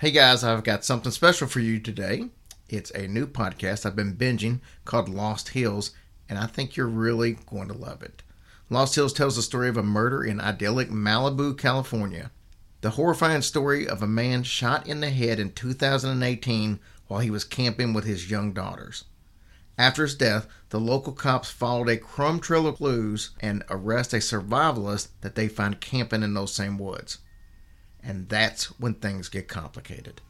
Hey guys, I've got something special for you today. It's a new podcast I've been binging called Lost Hills, and I think you're really going to love it. Lost Hills tells the story of a murder in idyllic Malibu, California. The horrifying story of a man shot in the head in 2018 while he was camping with his young daughters. After his death, the local cops followed a crumb trail of clues and arrest a survivalist that they find camping in those same woods. And that's when things get complicated.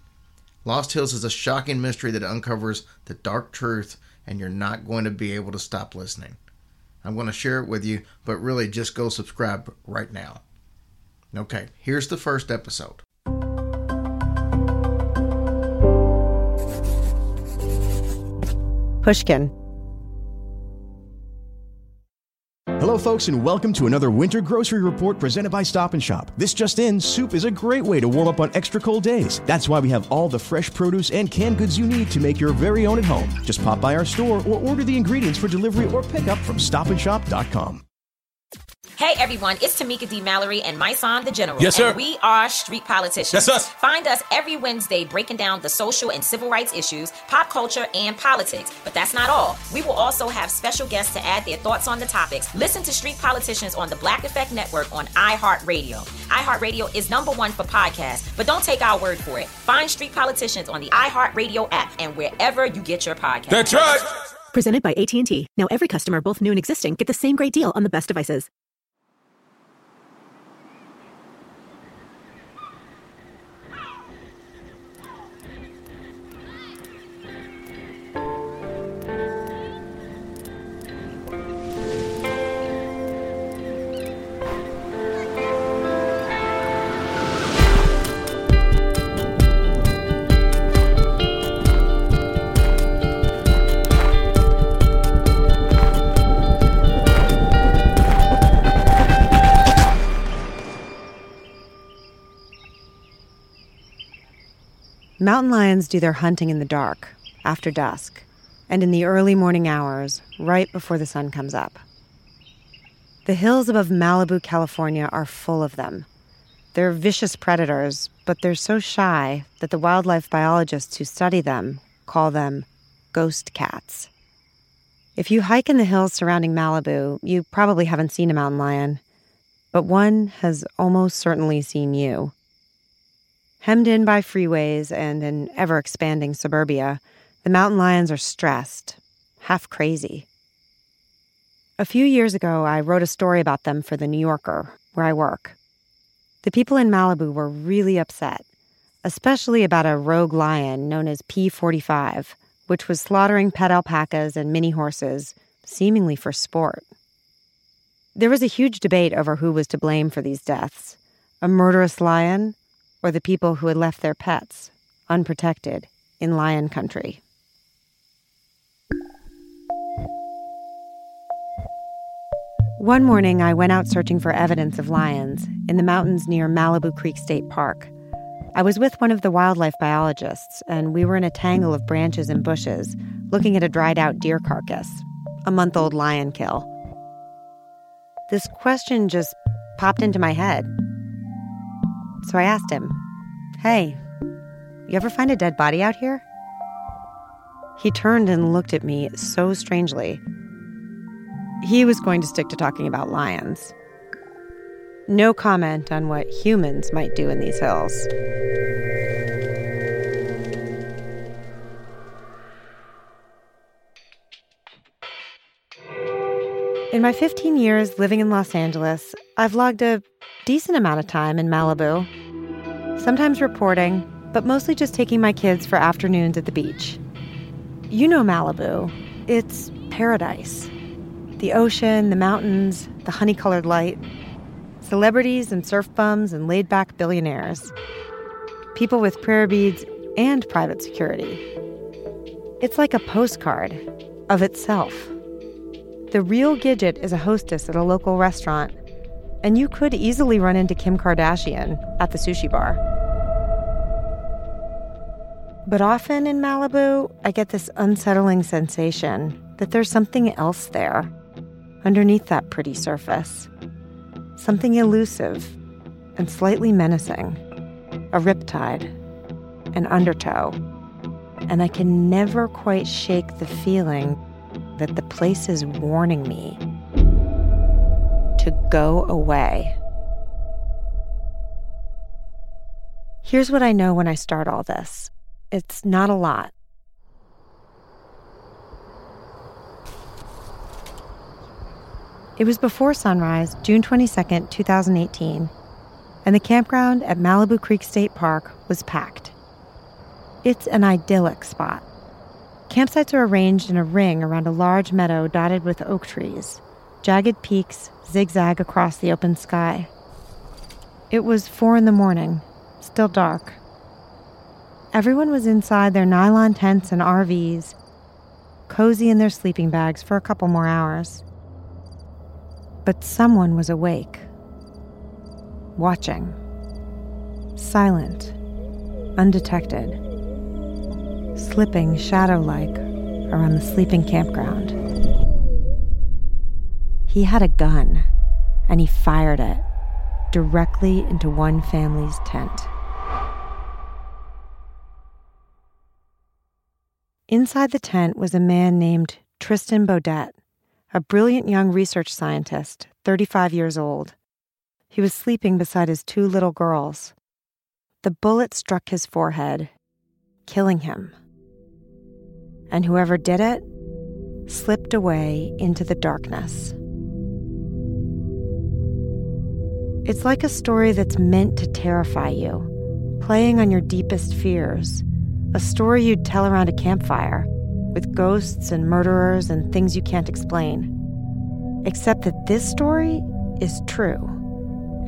Lost Hills is a shocking mystery that uncovers the dark truth, and you're not going to be able to stop listening. I'm going to share it with you, but really just go subscribe right now. Okay, here's the first episode. Pushkin. Hello, folks, and welcome to another winter grocery report presented by Stop and Shop. This just in, soup is a great way to warm up on extra cold days. That's why we have all the fresh produce and canned goods you need to make your very own at home. Just pop by our store or order the ingredients for delivery or pickup from stopandshop.com. Hey everyone, it's Tamika D. Mallory and my son, the General. Yes, sir. And we are Street Politicians. That's us. Find us every Wednesday breaking down the social and civil rights issues, pop culture, and politics. But that's not all. We will also have special guests to add their thoughts on the topics. Listen to Street Politicians on the Black Effect Network on iHeartRadio. iHeartRadio is number one for podcasts, but don't take our word for it. Find Street Politicians on the iHeartRadio app and wherever you get your podcasts. That's right. Presented by AT&T. Now every customer, both new and existing, get the same great deal on the best devices. Mountain lions do their hunting in the dark, after dusk, and in the early morning hours, right before the sun comes up. The hills above Malibu, California are full of them. They're vicious predators, but they're so shy that the wildlife biologists who study them call them ghost cats. If you hike in the hills surrounding Malibu, you probably haven't seen a mountain lion, but one has almost certainly seen you. Hemmed in by freeways and an ever expanding suburbia, the mountain lions are stressed, half crazy. A few years ago, I wrote a story about them for The New Yorker, where I work. The people in Malibu were really upset, especially about a rogue lion known as P45, which was slaughtering pet alpacas and mini horses, seemingly for sport. There was a huge debate over who was to blame for these deaths a murderous lion or the people who had left their pets, unprotected, in lion country. One morning, I went out searching for evidence of lions in the mountains near Malibu Creek State Park. I was with one of the wildlife biologists, and we were in a tangle of branches and bushes looking at a dried out deer carcass, a month old lion kill. This question just popped into my head. So I asked him, Hey, you ever find a dead body out here? He turned and looked at me so strangely. He was going to stick to talking about lions. No comment on what humans might do in these hills. In my 15 years living in Los Angeles, I've logged a decent amount of time in Malibu. Sometimes reporting, but mostly just taking my kids for afternoons at the beach. You know Malibu. It's paradise. The ocean, the mountains, the honey colored light. Celebrities and surf bums and laid back billionaires. People with prayer beads and private security. It's like a postcard of itself. The real Gidget is a hostess at a local restaurant, and you could easily run into Kim Kardashian at the sushi bar. But often in Malibu, I get this unsettling sensation that there's something else there, underneath that pretty surface. Something elusive and slightly menacing. A riptide. an undertow. And I can never quite shake the feeling that the place is warning me to go away. Here's what I know when I start all this it's not a lot. It was before sunrise, June 22nd, 2018, and the campground at Malibu Creek State Park was packed. It's an idyllic spot. Campsites are arranged in a ring around a large meadow dotted with oak trees. Jagged peaks zigzag across the open sky. It was four in the morning, still dark. Everyone was inside their nylon tents and RVs, cozy in their sleeping bags for a couple more hours. But someone was awake, watching, silent, undetected, slipping shadow like around the sleeping campground. He had a gun, and he fired it directly into one family's tent. Inside the tent was a man named Tristan Beaudette a brilliant young research scientist, 35 years old. He was sleeping beside his two little girls. The bullet struck his forehead, killing him. And whoever did it slipped away into the darkness. It's like a story that's meant to terrify you, playing on your deepest fears, a story you'd tell around a campfire with ghosts and murderers and things you can't explain. Except that this story is true.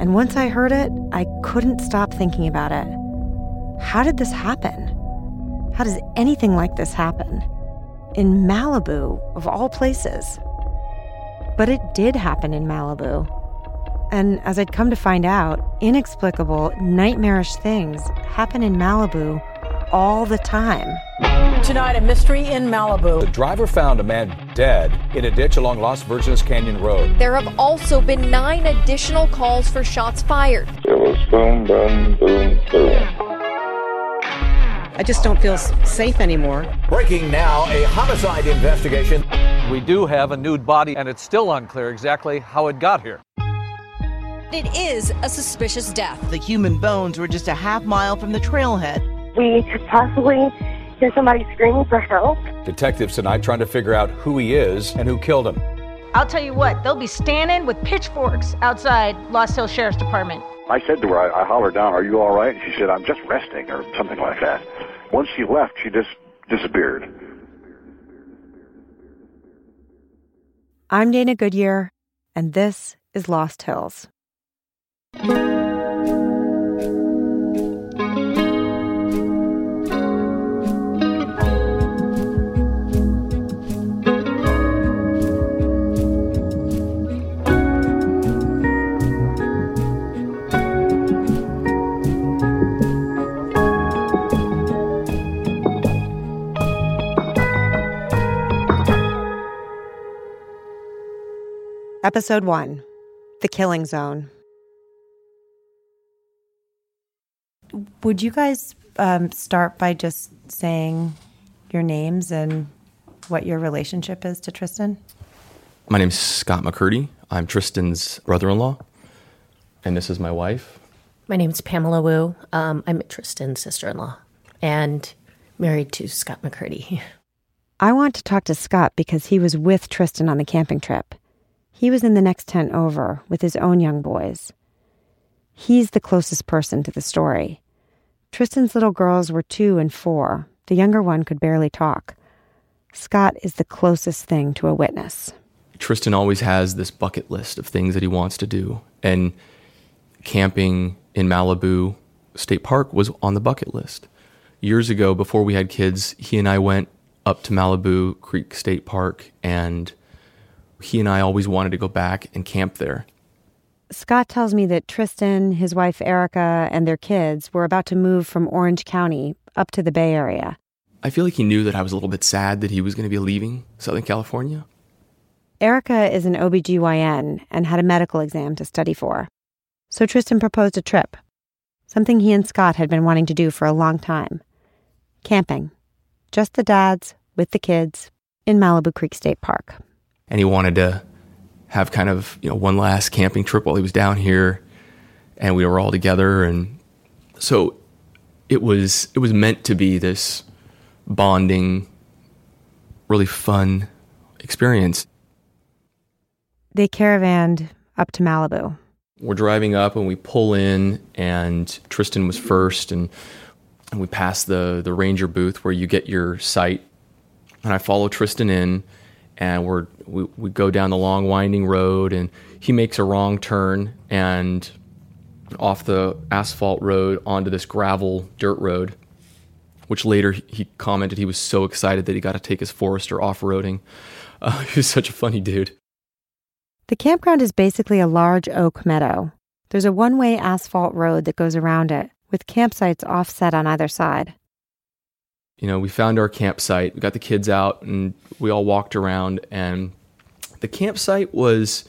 And once I heard it, I couldn't stop thinking about it. How did this happen? How does anything like this happen? In Malibu, of all places. But it did happen in Malibu. And as I'd come to find out, inexplicable, nightmarish things happen in Malibu all the time. Tonight, a mystery in Malibu. The driver found a man dead in a ditch along Las Virgenes Canyon Road. There have also been nine additional calls for shots fired. It was boom, boom, boom, boom. I just don't feel safe anymore. Breaking now, a homicide investigation. We do have a nude body, and it's still unclear exactly how it got here. It is a suspicious death. The human bones were just a half mile from the trailhead. We could possibly hear somebody screaming for help. Detectives tonight trying to figure out who he is and who killed him. I'll tell you what, they'll be standing with pitchforks outside Lost Hills Sheriff's Department. I said to her, I, I hollered down, Are you all right? And She said, I'm just resting, or something like that. Once she left, she just disappeared. I'm Dana Goodyear, and this is Lost Hills. Episode 1 The Killing Zone. Would you guys um, start by just saying your names and what your relationship is to Tristan? My name's Scott McCurdy. I'm Tristan's brother in law, and this is my wife. My name's Pamela Wu. Um, I'm Tristan's sister in law and married to Scott McCurdy. I want to talk to Scott because he was with Tristan on the camping trip. He was in the next tent over with his own young boys. He's the closest person to the story. Tristan's little girls were two and four. The younger one could barely talk. Scott is the closest thing to a witness. Tristan always has this bucket list of things that he wants to do, and camping in Malibu State Park was on the bucket list. Years ago, before we had kids, he and I went up to Malibu Creek State Park and he and I always wanted to go back and camp there. Scott tells me that Tristan, his wife Erica, and their kids were about to move from Orange County up to the Bay Area. I feel like he knew that I was a little bit sad that he was going to be leaving Southern California. Erica is an OBGYN and had a medical exam to study for. So Tristan proposed a trip, something he and Scott had been wanting to do for a long time. camping. Just the dads with the kids in Malibu Creek State Park. And he wanted to have kind of, you know, one last camping trip while he was down here and we were all together and so it was it was meant to be this bonding really fun experience. They caravanned up to Malibu. We're driving up and we pull in and Tristan was first and and we pass the the ranger booth where you get your sight and I follow Tristan in and we're we, we go down the long winding road and he makes a wrong turn and off the asphalt road onto this gravel dirt road which later he commented he was so excited that he got to take his Forester off-roading. Uh, he was such a funny dude. The campground is basically a large oak meadow. There's a one-way asphalt road that goes around it with campsites offset on either side you know, we found our campsite. We got the kids out and we all walked around and the campsite was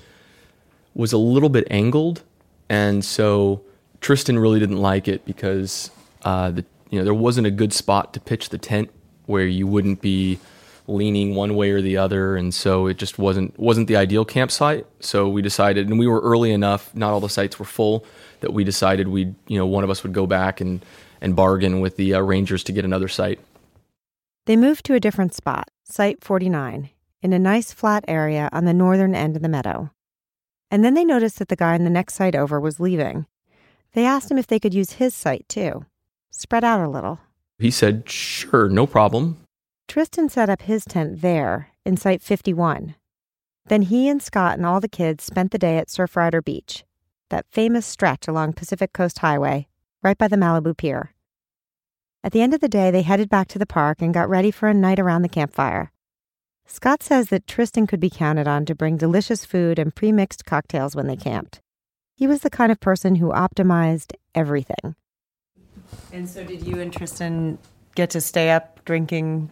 was a little bit angled and so Tristan really didn't like it because uh, the you know there wasn't a good spot to pitch the tent where you wouldn't be leaning one way or the other and so it just wasn't wasn't the ideal campsite so we decided and we were early enough not all the sites were full that we decided we'd you know one of us would go back and and bargain with the uh, rangers to get another site they moved to a different spot, Site 49, in a nice flat area on the northern end of the meadow. And then they noticed that the guy in the next site over was leaving. They asked him if they could use his site too. Spread out a little. He said, sure, no problem. Tristan set up his tent there, in Site 51. Then he and Scott and all the kids spent the day at Surfrider Beach, that famous stretch along Pacific Coast Highway, right by the Malibu Pier. At the end of the day, they headed back to the park and got ready for a night around the campfire. Scott says that Tristan could be counted on to bring delicious food and pre mixed cocktails when they camped. He was the kind of person who optimized everything. And so, did you and Tristan get to stay up drinking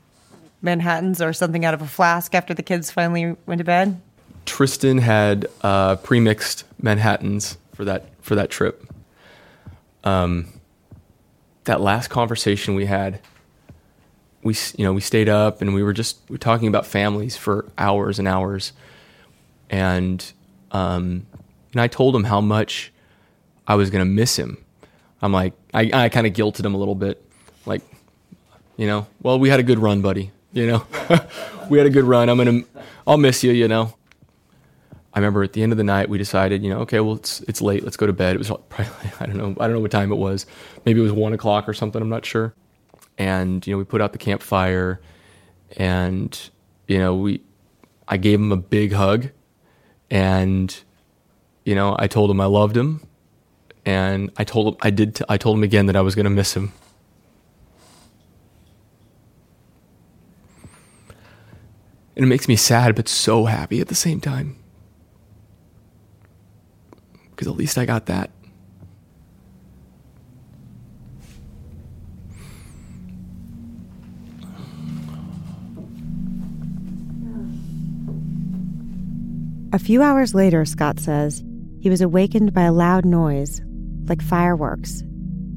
Manhattans or something out of a flask after the kids finally went to bed? Tristan had uh, pre-mixed Manhattans for that for that trip. Um, that last conversation we had, we you know we stayed up and we were just we were talking about families for hours and hours, and um, and I told him how much I was gonna miss him. I'm like I I kind of guilted him a little bit, like you know, well we had a good run, buddy. You know, we had a good run. I'm gonna I'll miss you. You know. I remember at the end of the night we decided, you know, okay, well it's it's late, let's go to bed. It was probably I don't know, I don't know what time it was. Maybe it was one o'clock or something. I'm not sure. And you know, we put out the campfire, and you know, we I gave him a big hug, and you know, I told him I loved him, and I told him I did. T- I told him again that I was going to miss him. And it makes me sad, but so happy at the same time because at least I got that. A few hours later, Scott says, he was awakened by a loud noise, like fireworks,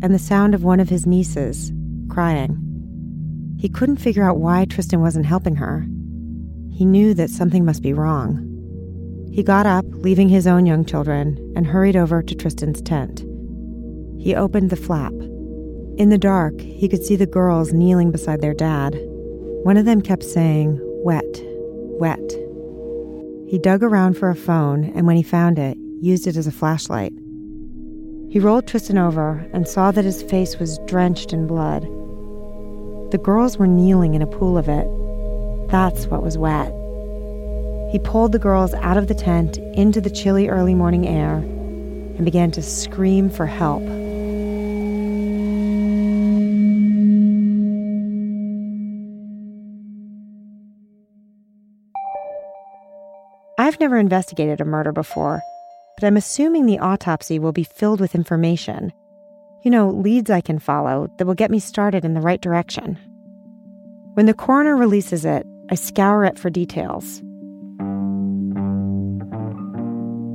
and the sound of one of his nieces crying. He couldn't figure out why Tristan wasn't helping her. He knew that something must be wrong. He got up, leaving his own young children, and hurried over to Tristan's tent. He opened the flap. In the dark, he could see the girls kneeling beside their dad. One of them kept saying, wet, wet. He dug around for a phone, and when he found it, used it as a flashlight. He rolled Tristan over and saw that his face was drenched in blood. The girls were kneeling in a pool of it. That's what was wet. He pulled the girls out of the tent into the chilly early morning air and began to scream for help. I've never investigated a murder before, but I'm assuming the autopsy will be filled with information. You know, leads I can follow that will get me started in the right direction. When the coroner releases it, I scour it for details.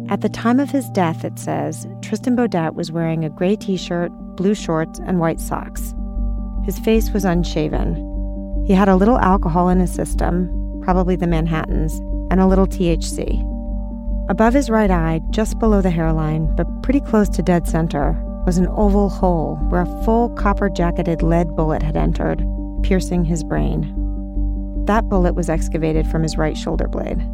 At the time of his death, it says, Tristan Beaudette was wearing a gray t shirt, blue shorts, and white socks. His face was unshaven. He had a little alcohol in his system, probably the Manhattans, and a little THC. Above his right eye, just below the hairline, but pretty close to dead center, was an oval hole where a full copper jacketed lead bullet had entered, piercing his brain. That bullet was excavated from his right shoulder blade.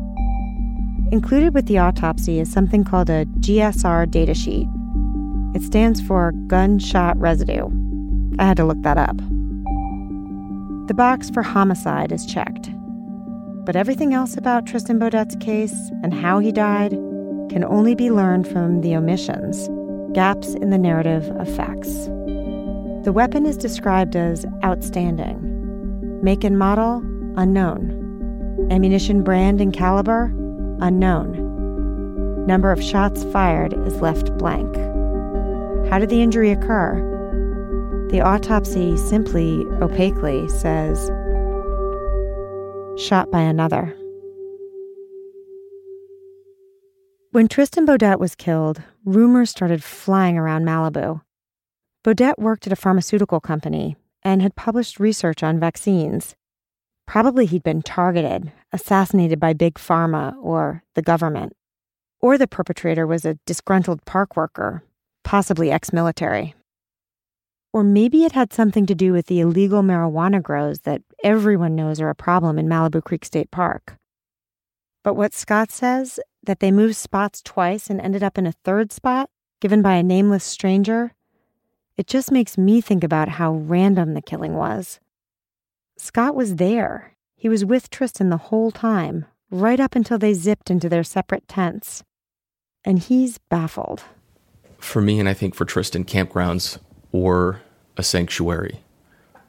Included with the autopsy is something called a GSR datasheet. It stands for gunshot residue. I had to look that up. The box for homicide is checked. But everything else about Tristan Beaudette's case and how he died can only be learned from the omissions, gaps in the narrative of facts. The weapon is described as outstanding. Make and model, unknown. Ammunition brand and caliber, unknown. Number of shots fired is left blank. How did the injury occur? The autopsy simply, opaquely says shot by another. When Tristan Beaudette was killed, rumors started flying around Malibu. Beaudette worked at a pharmaceutical company and had published research on vaccines. Probably he'd been targeted, assassinated by Big Pharma or the government. Or the perpetrator was a disgruntled park worker, possibly ex military. Or maybe it had something to do with the illegal marijuana grows that everyone knows are a problem in Malibu Creek State Park. But what Scott says, that they moved spots twice and ended up in a third spot, given by a nameless stranger, it just makes me think about how random the killing was. Scott was there. He was with Tristan the whole time, right up until they zipped into their separate tents. And he's baffled. For me, and I think for Tristan, campgrounds were a sanctuary.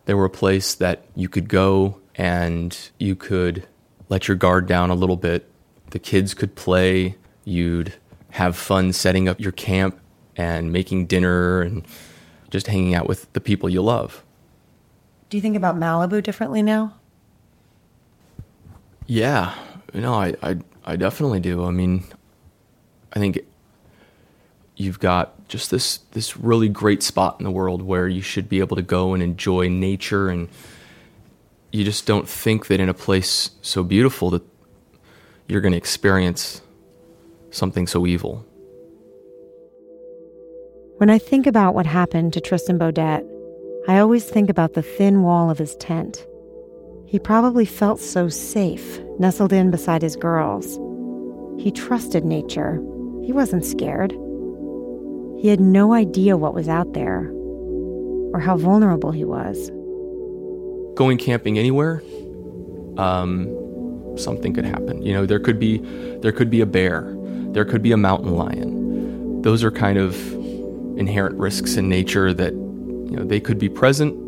They were a place that you could go and you could let your guard down a little bit. The kids could play. You'd have fun setting up your camp and making dinner and just hanging out with the people you love. Do you think about Malibu differently now? Yeah, no, I, I, I definitely do. I mean, I think you've got just this this really great spot in the world where you should be able to go and enjoy nature and you just don't think that in a place so beautiful that you're going to experience something so evil. When I think about what happened to Tristan Beaudette, I always think about the thin wall of his tent. He probably felt so safe, nestled in beside his girls. He trusted nature. He wasn't scared. He had no idea what was out there or how vulnerable he was. Going camping anywhere, um, something could happen. You know, there could be there could be a bear, there could be a mountain lion. Those are kind of inherent risks in nature that you know they could be present,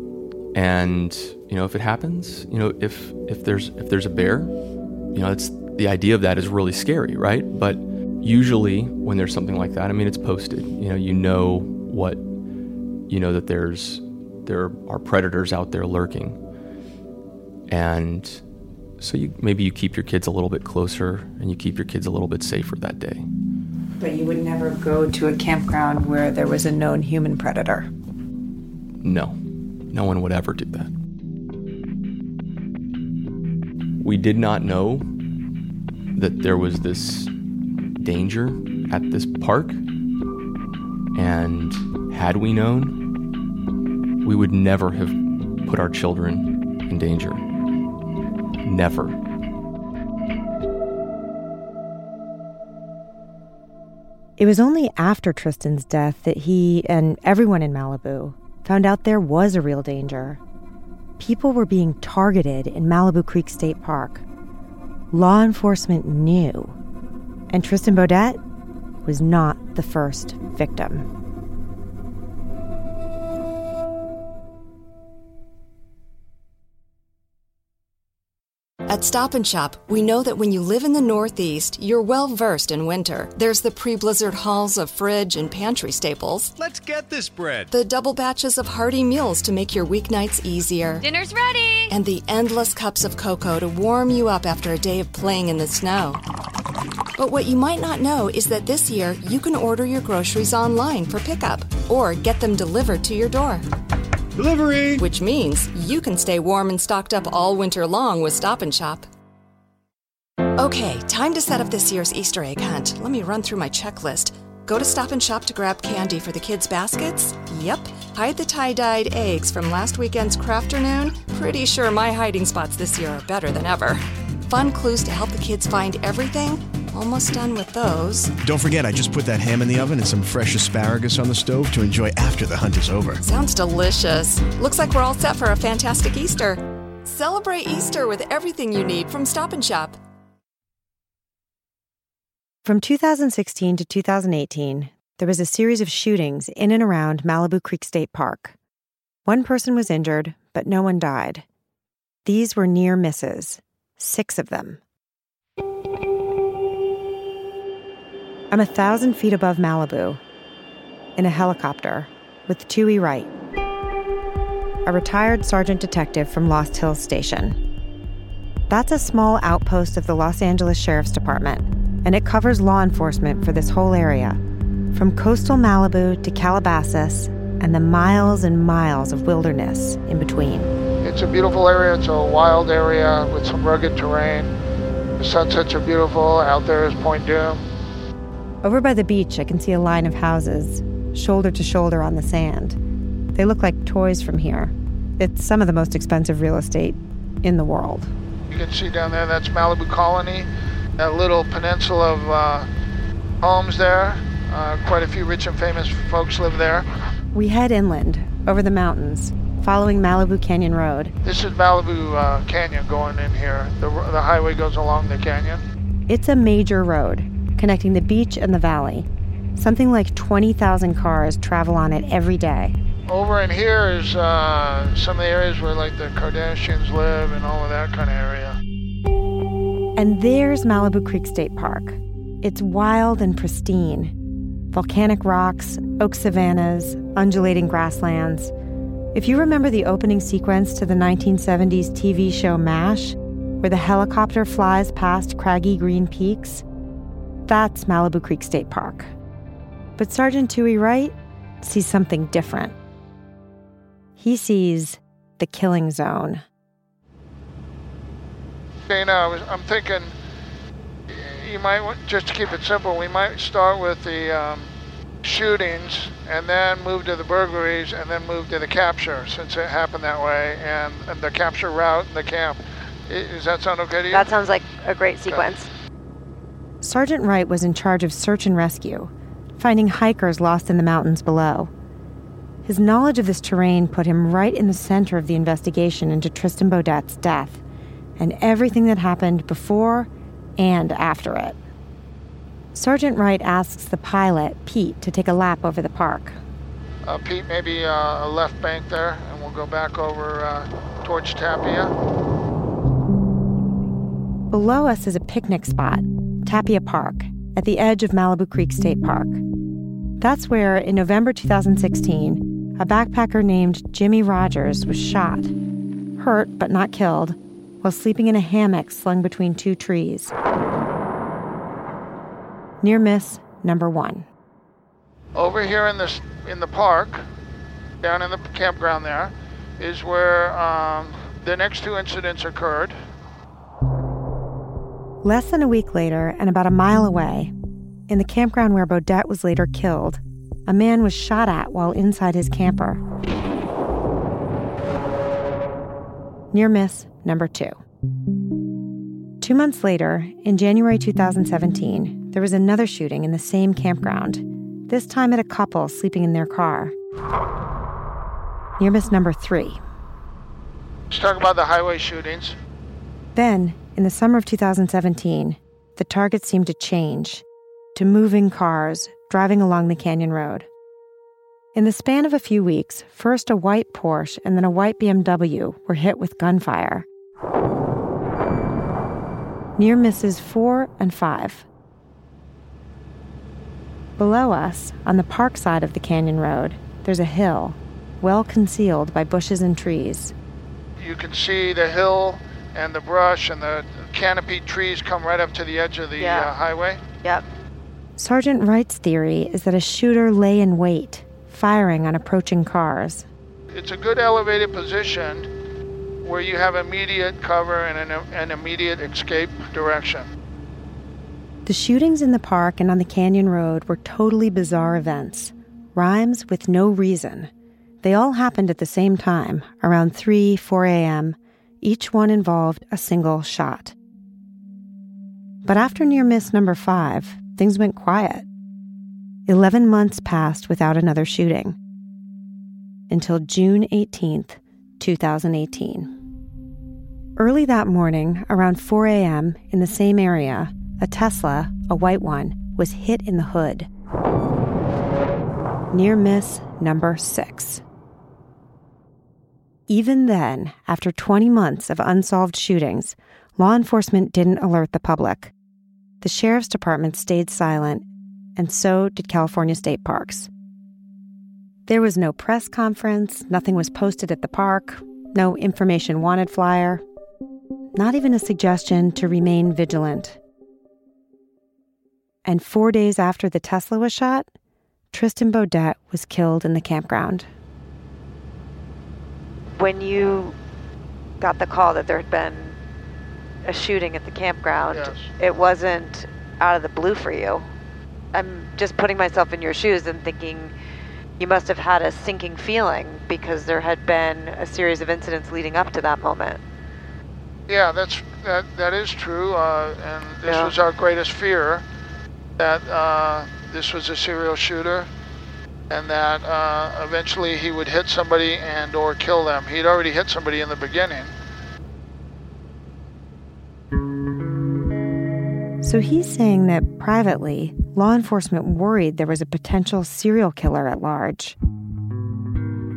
and you know if it happens, you know if if there's if there's a bear, you know it's the idea of that is really scary, right? But usually when there's something like that, I mean, it's posted. You know, you know what, you know that there's there are predators out there lurking, and so you maybe you keep your kids a little bit closer and you keep your kids a little bit safer that day. But you would never go to a campground where there was a known human predator. No, no one would ever do that. We did not know that there was this danger at this park. And had we known, we would never have put our children in danger. Never. It was only after Tristan's death that he and everyone in Malibu found out there was a real danger. People were being targeted in Malibu Creek State Park. Law enforcement knew and Tristan Beaudet was not the first victim. At Stop and Shop, we know that when you live in the Northeast, you're well versed in winter. There's the pre blizzard hauls of fridge and pantry staples. Let's get this bread. The double batches of hearty meals to make your weeknights easier. Dinner's ready. And the endless cups of cocoa to warm you up after a day of playing in the snow. But what you might not know is that this year you can order your groceries online for pickup or get them delivered to your door. Delivery! Which means you can stay warm and stocked up all winter long with Stop and Shop. Okay, time to set up this year's Easter egg hunt. Let me run through my checklist. Go to Stop and Shop to grab candy for the kids' baskets? Yep. Hide the tie dyed eggs from last weekend's crafternoon? Pretty sure my hiding spots this year are better than ever. Fun clues to help the kids find everything? Almost done with those. Don't forget, I just put that ham in the oven and some fresh asparagus on the stove to enjoy after the hunt is over. Sounds delicious. Looks like we're all set for a fantastic Easter. Celebrate Easter with everything you need from Stop and Shop. From 2016 to 2018, there was a series of shootings in and around Malibu Creek State Park. One person was injured, but no one died. These were near misses, six of them. I'm a thousand feet above Malibu in a helicopter with Tui Wright, a retired sergeant detective from Lost Hills Station. That's a small outpost of the Los Angeles Sheriff's Department, and it covers law enforcement for this whole area, from coastal Malibu to Calabasas and the miles and miles of wilderness in between. It's a beautiful area. It's a wild area with some rugged terrain. The sunsets are beautiful. Out there is Point Dume. Over by the beach, I can see a line of houses, shoulder to shoulder on the sand. They look like toys from here. It's some of the most expensive real estate in the world. You can see down there, that's Malibu Colony, that little peninsula of uh, homes there. Uh, quite a few rich and famous folks live there. We head inland, over the mountains, following Malibu Canyon Road. This is Malibu uh, Canyon going in here. The, the highway goes along the canyon. It's a major road connecting the beach and the valley. Something like 20,000 cars travel on it every day. Over in here is uh, some of the areas where like the Kardashians live and all of that kind of area. And there's Malibu Creek State Park. It's wild and pristine. Volcanic rocks, oak savannas, undulating grasslands. If you remember the opening sequence to the 1970s TV show MASH, where the helicopter flies past craggy green peaks, that's Malibu Creek State Park. But Sergeant Tui Wright sees something different. He sees the killing zone. Dana, I was, I'm thinking you might, want- just to keep it simple, we might start with the um, shootings and then move to the burglaries and then move to the capture since it happened that way and, and the capture route and the camp. I- Does that sound okay to you? That sounds like a great sequence. Sergeant Wright was in charge of search and rescue, finding hikers lost in the mountains below. His knowledge of this terrain put him right in the center of the investigation into Tristan Beaudette's death and everything that happened before and after it. Sergeant Wright asks the pilot, Pete, to take a lap over the park. Uh, Pete, maybe uh, a left bank there, and we'll go back over uh, towards Tapia. Below us is a picnic spot, Tapia Park, at the edge of Malibu Creek State Park. That's where, in November 2016, a backpacker named Jimmy Rogers was shot, hurt but not killed, while sleeping in a hammock slung between two trees. Near miss number one. Over here in this in the park, down in the campground there, is where um, the next two incidents occurred. Less than a week later, and about a mile away, in the campground where Beaudette was later killed, a man was shot at while inside his camper. Near miss number two. Two months later, in January 2017, there was another shooting in the same campground, this time at a couple sleeping in their car. Near miss number three. Let's talk about the highway shootings. Then, in the summer of 2017, the target seemed to change to moving cars driving along the canyon road. In the span of a few weeks, first a white Porsche and then a white BMW were hit with gunfire. Near misses four and five. Below us, on the park side of the canyon road, there's a hill, well concealed by bushes and trees. You can see the hill and the brush and the canopied trees come right up to the edge of the Yeah. uh, highway. Yep. Sergeant Wright's theory is that a shooter lay in wait, firing on approaching cars. it's a good elevated position where you have immediate cover and an, an immediate escape direction. The shootings in the park and on the Canyon Road were totally bizarre events, rhymes with no reason. They all happened at the same time, around 3, 4 a.m. Each one involved a single shot. But after near miss number five, things went quiet. 11 months passed without another shooting. Until June 18th, 2018. Early that morning, around 4 a.m., in the same area, a Tesla, a white one, was hit in the hood. Near miss number six. Even then, after 20 months of unsolved shootings, law enforcement didn't alert the public. The sheriff's department stayed silent, and so did California State Parks. There was no press conference, nothing was posted at the park, no information wanted flyer, not even a suggestion to remain vigilant. And four days after the Tesla was shot, Tristan Beaudette was killed in the campground. When you got the call that there had been a shooting at the campground, Yes. it wasn't out of the blue for you. I'm just putting myself in your shoes and thinking you must have had a sinking feeling because there had been a series of incidents leading up to that moment. Yeah, that's that. That is true, uh, and this Yeah. was our greatest fear that uh, this was a serial shooter, and that uh, eventually he would hit somebody and or kill them. He'd already hit somebody in the beginning. So he's saying that privately, law enforcement worried there was a potential serial killer at large.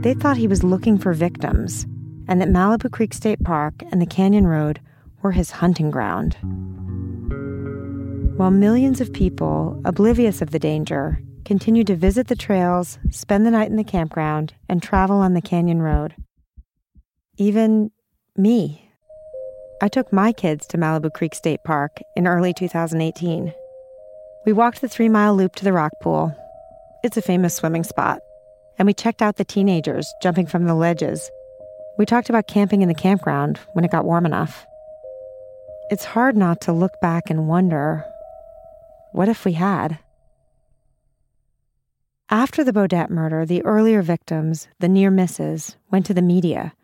They thought he was looking for victims, and that Malibu Creek State Park and the Canyon Road were his hunting ground. While millions of people, oblivious of the danger, continued to visit the trails, spend the night in the campground, and travel on the Canyon Road. Even me. I took my kids to Malibu Creek State Park in early 2018. We walked the three mile loop to the rock pool. It's a famous swimming spot. And we checked out the teenagers jumping from the ledges. We talked about camping in the campground when it got warm enough. It's hard not to look back and wonder what if we had? After the Beaudette murder, the earlier victims, the near misses, went to the media.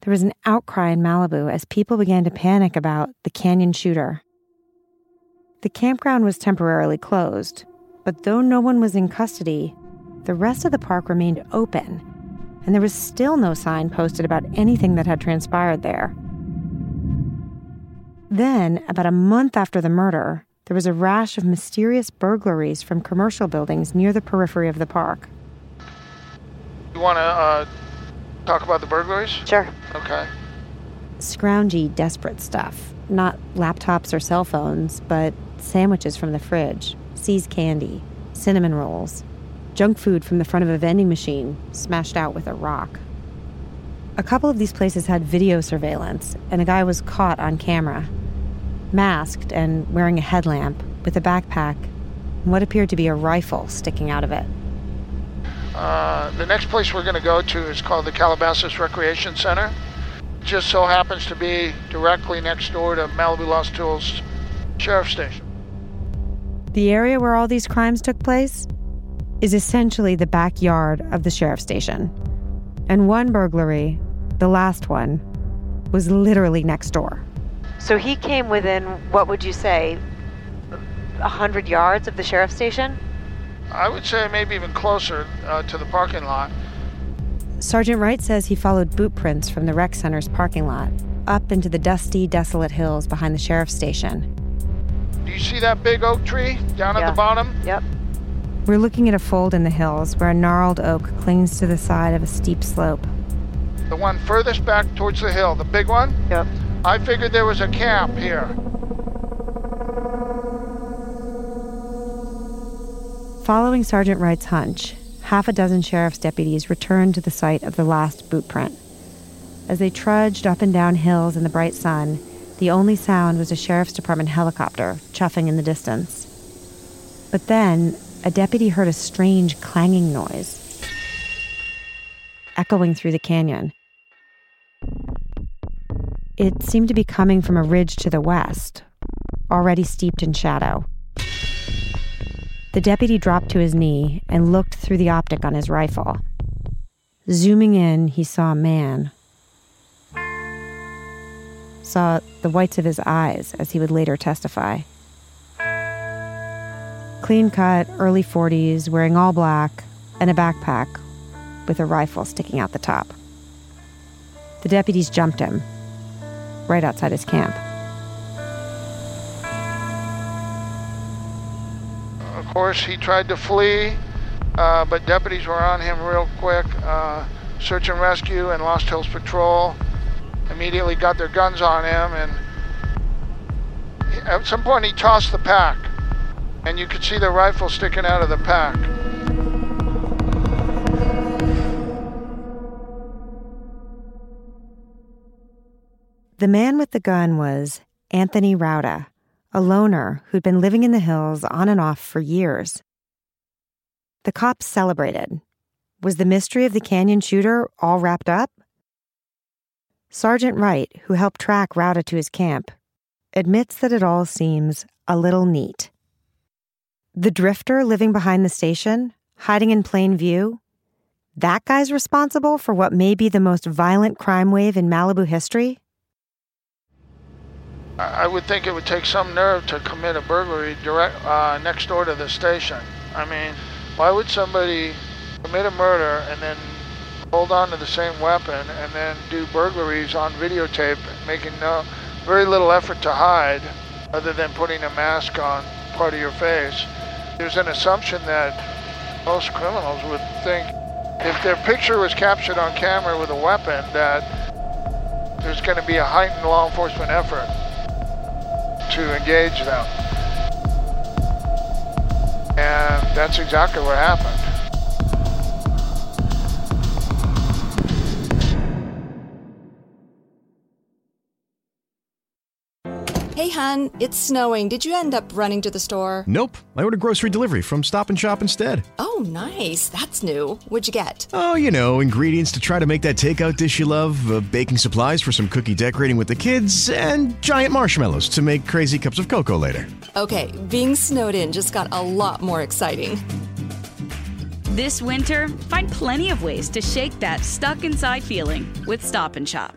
There was an outcry in Malibu as people began to panic about the canyon shooter. The campground was temporarily closed, but though no one was in custody, the rest of the park remained open, and there was still no sign posted about anything that had transpired there. Then, about a month after the murder, there was a rash of mysterious burglaries from commercial buildings near the periphery of the park. You want to uh, talk about the burglaries? Sure. Okay. Scroungy, desperate stuff. Not laptops or cell phones, but sandwiches from the fridge, See's candy, cinnamon rolls, junk food from the front of a vending machine smashed out with a rock. A couple of these places had video surveillance, and a guy was caught on camera, masked and wearing a headlamp with a backpack and what appeared to be a rifle sticking out of it. Uh, the next place we're going to go to is called the Calabasas Recreation Center. It Just so happens to be directly next door to Malibu Lost Tools Sheriff Station. The area where all these crimes took place is essentially the backyard of the sheriff's station. And one burglary, the last one, was literally next door. So he came within, what would you say, a hundred yards of the sheriff's station? I would say maybe even closer uh, to the parking lot. Sergeant Wright says he followed boot prints from the rec center's parking lot up into the dusty, desolate hills behind the sheriff's station. Do you see that big oak tree down at the bottom? Yep. We're looking at a fold in the hills where a gnarled oak clings to the side of a steep slope. The one furthest back towards the hill, the big one? Yep. I figured there was a camp here. Following Sergeant Wright's hunch, half a dozen sheriff's deputies returned to the site of the last boot print. As they trudged up and down hills in the bright sun, the only sound was a sheriff's department helicopter chuffing in the distance. But then, a deputy heard a strange clanging noise. echoing through the canyon. It seemed to be coming from a ridge to the west, already steeped in shadow. The deputy dropped to his knee and looked through the optic on his rifle. Zooming in, he saw a man. Saw the whites of his eyes, as he would later testify. Clean cut, early 40s, wearing all black, and a backpack with a rifle sticking out the top. The deputies jumped him right outside his camp. Of course, he tried to flee, uh, but deputies were on him real quick. Uh, search and rescue and Lost Hills Patrol immediately got their guns on him, and at some point he tossed the pack, and you could see the rifle sticking out of the pack. The man with the gun was Anthony Rauda, a loner who'd been living in the hills on and off for years. The cops celebrated. Was the mystery of the canyon shooter all wrapped up? Sergeant Wright, who helped track Rauda to his camp, admits that it all seems a little neat. The drifter living behind the station, hiding in plain view, that guy's responsible for what may be the most violent crime wave in Malibu history? I would think it would take some nerve to commit a burglary direct uh, next door to the station. I mean, why would somebody commit a murder and then hold on to the same weapon and then do burglaries on videotape, making no very little effort to hide, other than putting a mask on part of your face? There's an assumption that most criminals would think if their picture was captured on camera with a weapon, that there's going to be a heightened law enforcement effort to engage them. And that's exactly what happened. Hey, hon, it's snowing. Did you end up running to the store? Nope. I ordered grocery delivery from Stop and Shop instead. Oh, nice. That's new. What'd you get? Oh, you know, ingredients to try to make that takeout dish you love, uh, baking supplies for some cookie decorating with the kids, and giant marshmallows to make crazy cups of cocoa later. Okay, being snowed in just got a lot more exciting. This winter, find plenty of ways to shake that stuck inside feeling with Stop and Shop.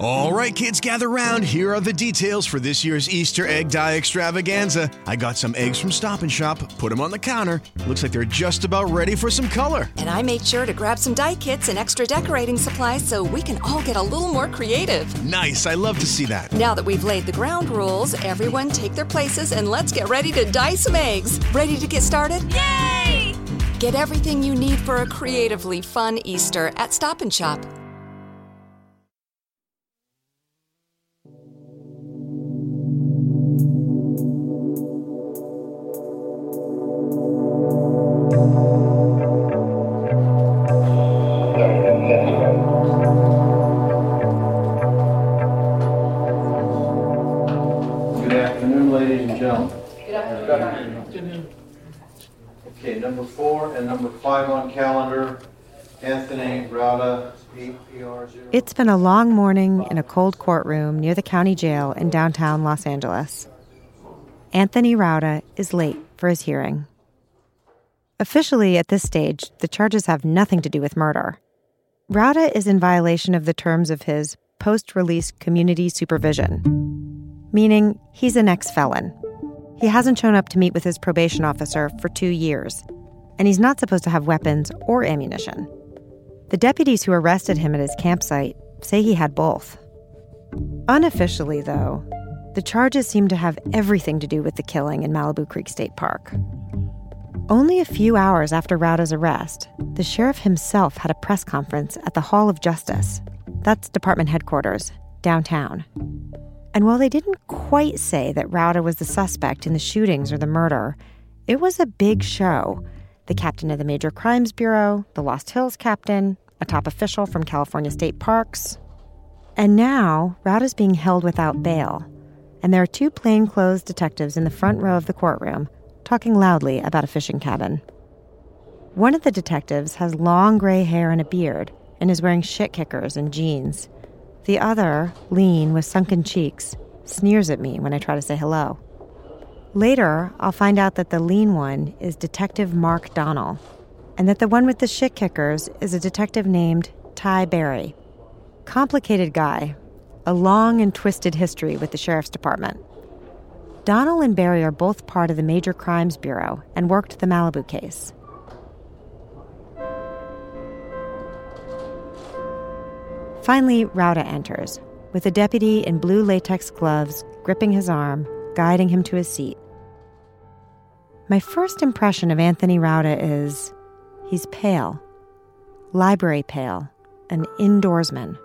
All right, kids, gather round. Here are the details for this year's Easter egg dye extravaganza. I got some eggs from Stop and Shop, put them on the counter. Looks like they're just about ready for some color. And I made sure to grab some dye kits and extra decorating supplies so we can all get a little more creative. Nice, I love to see that. Now that we've laid the ground rules, everyone take their places and let's get ready to dye some eggs. Ready to get started? Yay! Get everything you need for a creatively fun Easter at Stop and Shop. Good afternoon, ladies and gentlemen. Good afternoon. Okay, number four and number five on calendar, Anthony Rauda, APR. It's been a long morning in a cold courtroom near the county jail in downtown Los Angeles. Anthony Rauda is late for his hearing. Officially, at this stage, the charges have nothing to do with murder. Rauda is in violation of the terms of his post release community supervision, meaning he's an ex felon. He hasn't shown up to meet with his probation officer for two years, and he's not supposed to have weapons or ammunition. The deputies who arrested him at his campsite say he had both. Unofficially, though, the charges seem to have everything to do with the killing in Malibu Creek State Park. Only a few hours after Rauda's arrest, the sheriff himself had a press conference at the Hall of Justice. That's department headquarters, downtown. And while they didn't quite say that Rauda was the suspect in the shootings or the murder, it was a big show. The captain of the Major Crimes Bureau, the Lost Hills captain, a top official from California State Parks. And now, Rauda's being held without bail. And there are two plainclothes detectives in the front row of the courtroom talking loudly about a fishing cabin. One of the detectives has long gray hair and a beard and is wearing shit kickers and jeans. The other, lean with sunken cheeks, sneers at me when I try to say hello. Later, I'll find out that the lean one is Detective Mark Donnell, and that the one with the shit kickers is a detective named Ty Barry. Complicated guy, a long and twisted history with the sheriff's department. Donnell and Barry are both part of the Major Crimes Bureau and worked the Malibu case. Finally, Rauda enters, with a deputy in blue latex gloves gripping his arm, guiding him to his seat. My first impression of Anthony Rauda is he's pale, library pale, an indoorsman,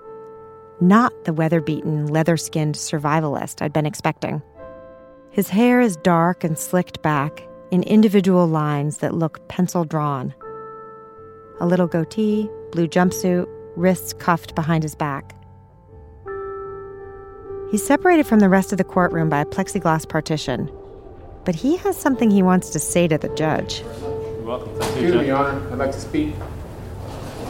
not the weather beaten, leather skinned survivalist I'd been expecting. His hair is dark and slicked back in individual lines that look pencil drawn. A little goatee, blue jumpsuit, wrists cuffed behind his back. He's separated from the rest of the courtroom by a plexiglass partition, but he has something he wants to say to the judge. You're welcome. Thank Excuse you, me, Your Honor. I'd like to speak.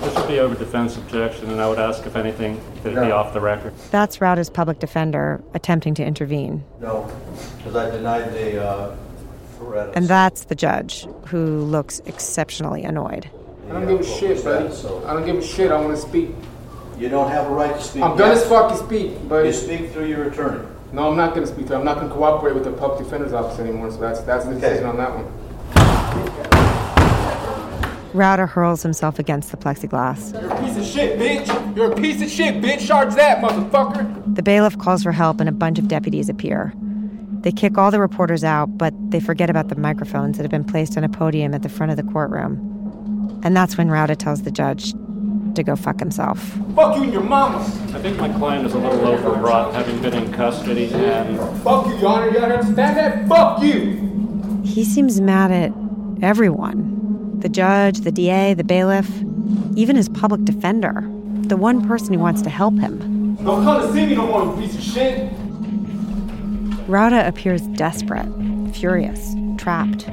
This would be over defense objection, and I would ask if anything could it be off the record. That's Rauda's public defender attempting to intervene. No, because I denied the uh, Faretta. And that's the judge, who looks exceptionally annoyed. I don't give a shit, buddy. I don't give a shit. I want to speak. You don't have a right to speak. I'm gonna Yes. fucking speak, but You speak through your attorney. No, I'm not gonna speak to. I'm not gonna cooperate with the public defender's office anymore. So that's that's the decision on that one. Rauda hurls himself against the plexiglass. You're a piece of shit, bitch. You're a piece of shit, bitch. Charge that, motherfucker. The bailiff calls for help, and a bunch of deputies appear. They kick all the reporters out, but they forget about the microphones that have been placed on a podium at the front of the courtroom. And that's when Rauda tells the judge to go fuck himself. Fuck you and your mama. I think my client is a little overwrought, having been in custody, and Fuck you, Your Honor. You understand that? Fuck you. He seems mad at everyone the judge, the DA, the bailiff, even his public defender, the one person who wants to help him. Don't come to see me no more, piece of shit. Rauda appears desperate, furious, trapped.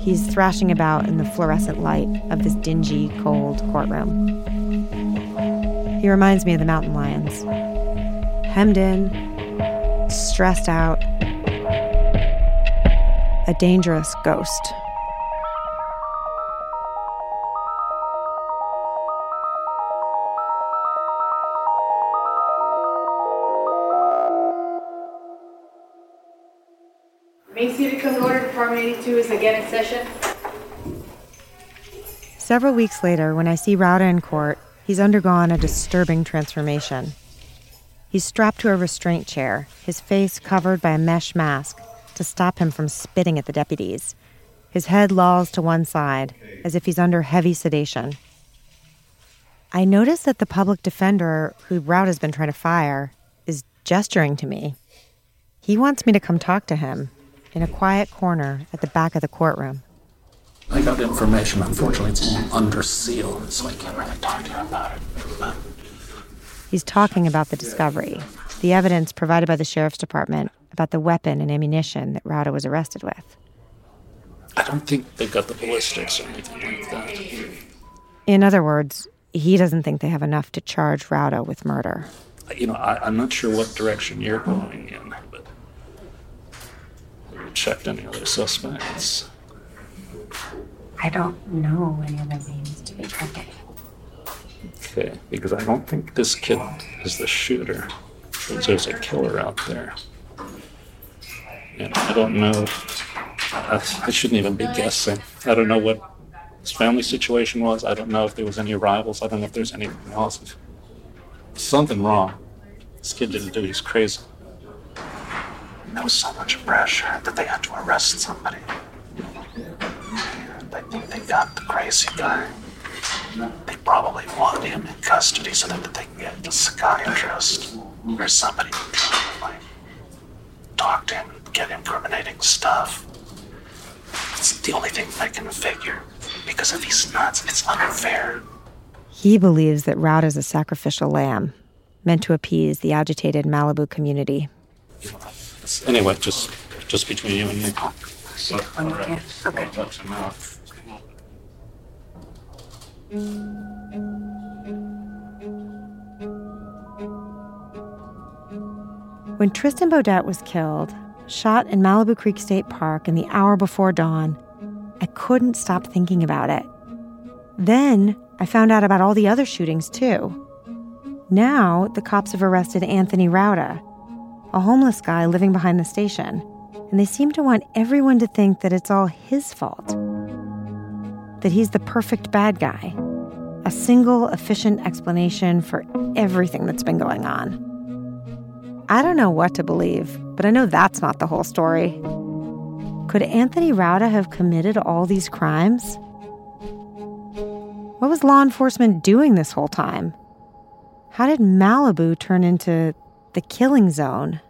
He's thrashing about in the fluorescent light of this dingy, cold courtroom. He reminds me of the mountain lions. Hemmed in, stressed out, a dangerous ghost. 22 is again in session. Several weeks later, when I see Rauda in court, he's undergone a disturbing transformation. He's strapped to a restraint chair, his face covered by a mesh mask to stop him from spitting at the deputies. His head lolls to one side, as if he's under heavy sedation. I notice that the public defender, who Rauda has been trying to fire, is gesturing to me. He wants me to come talk to him, in a quiet corner at the back of the courtroom. I got information. Unfortunately, it's under seal, so I can't really talk to you about it. But He's talking about the discovery, the evidence provided by the sheriff's department about the weapon and ammunition that Rauda was arrested with. I don't think they've got the ballistics or anything like that. In other words, he doesn't think they have enough to charge Rauda with murder. You know, I, I'm not sure what direction you're going in, but have you checked any other suspects? I don't know any other names to be checking. Okay, because I don't think this kid is the shooter. There's, there's a killer out there. And I don't know. I, I shouldn't even be guessing. I don't know what his family situation was. I don't know if there was any rivals. I don't know if there's anything else. Something wrong. This kid didn't do. He's crazy. There was so much pressure that they had to arrest somebody. I think they got the crazy guy. They probably want him in custody so that they can get the psychiatrist or somebody to like talk to him, get incriminating stuff. It's the only thing I can figure. Because if he's nuts, it's unfair. He believes that Rauda is a sacrificial lamb, meant to appease the agitated Malibu community. Anyway, just just between you and me. Okay. Watch your mouth. When Tristan Beaudette was killed, shot in Malibu Creek State Park in the hour before dawn, I couldn't stop thinking about it. Then I found out about all the other shootings, too. Now, the cops have arrested Anthony Rauda, a homeless guy living behind the station, and they seem to want everyone to think that it's all his fault. That he's the perfect bad guy. A single, efficient explanation for everything that's been going on. I don't know what to believe, but I know that's not the whole story. Could Anthony Rauda have committed all these crimes? What was law enforcement doing this whole time? How did Malibu turn into the killing zone?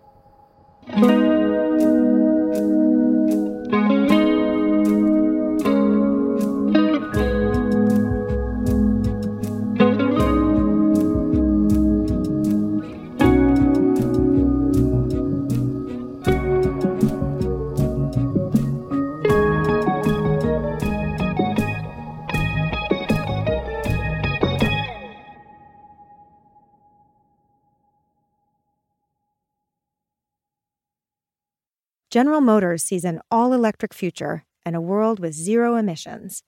General Motors sees an all electric future and a world with zero emissions.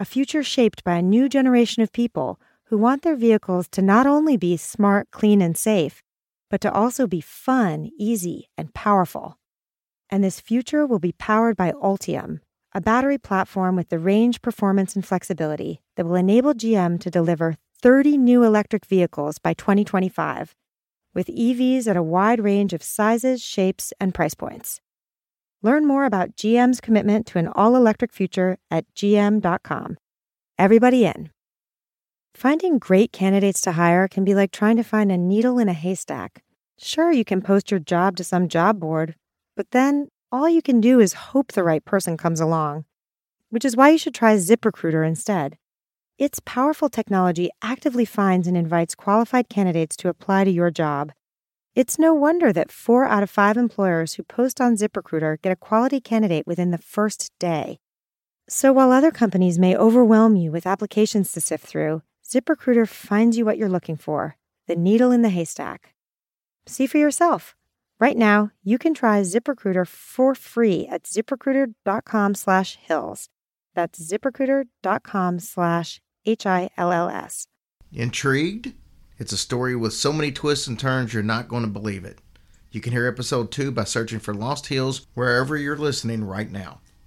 A future shaped by a new generation of people who want their vehicles to not only be smart, clean, and safe, but to also be fun, easy, and powerful. And this future will be powered by Ultium, a battery platform with the range, performance, and flexibility that will enable GM to deliver 30 new electric vehicles by 2025, with EVs at a wide range of sizes, shapes, and price points. Learn more about GM's commitment to an all electric future at gm.com. Everybody in. Finding great candidates to hire can be like trying to find a needle in a haystack. Sure, you can post your job to some job board, but then all you can do is hope the right person comes along, which is why you should try ZipRecruiter instead. Its powerful technology actively finds and invites qualified candidates to apply to your job. It's no wonder that four out of five employers who post on ZipRecruiter get a quality candidate within the first day. So while other companies may overwhelm you with applications to sift through, ZipRecruiter finds you what you're looking for the needle in the haystack. See for yourself. Right now, you can try ZipRecruiter for free at ziprecruiter.com slash hills. That's ziprecruiter.com slash H I L L S. Intrigued? It's a story with so many twists and turns you're not going to believe it. You can hear episode 2 by searching for Lost Hills wherever you're listening right now.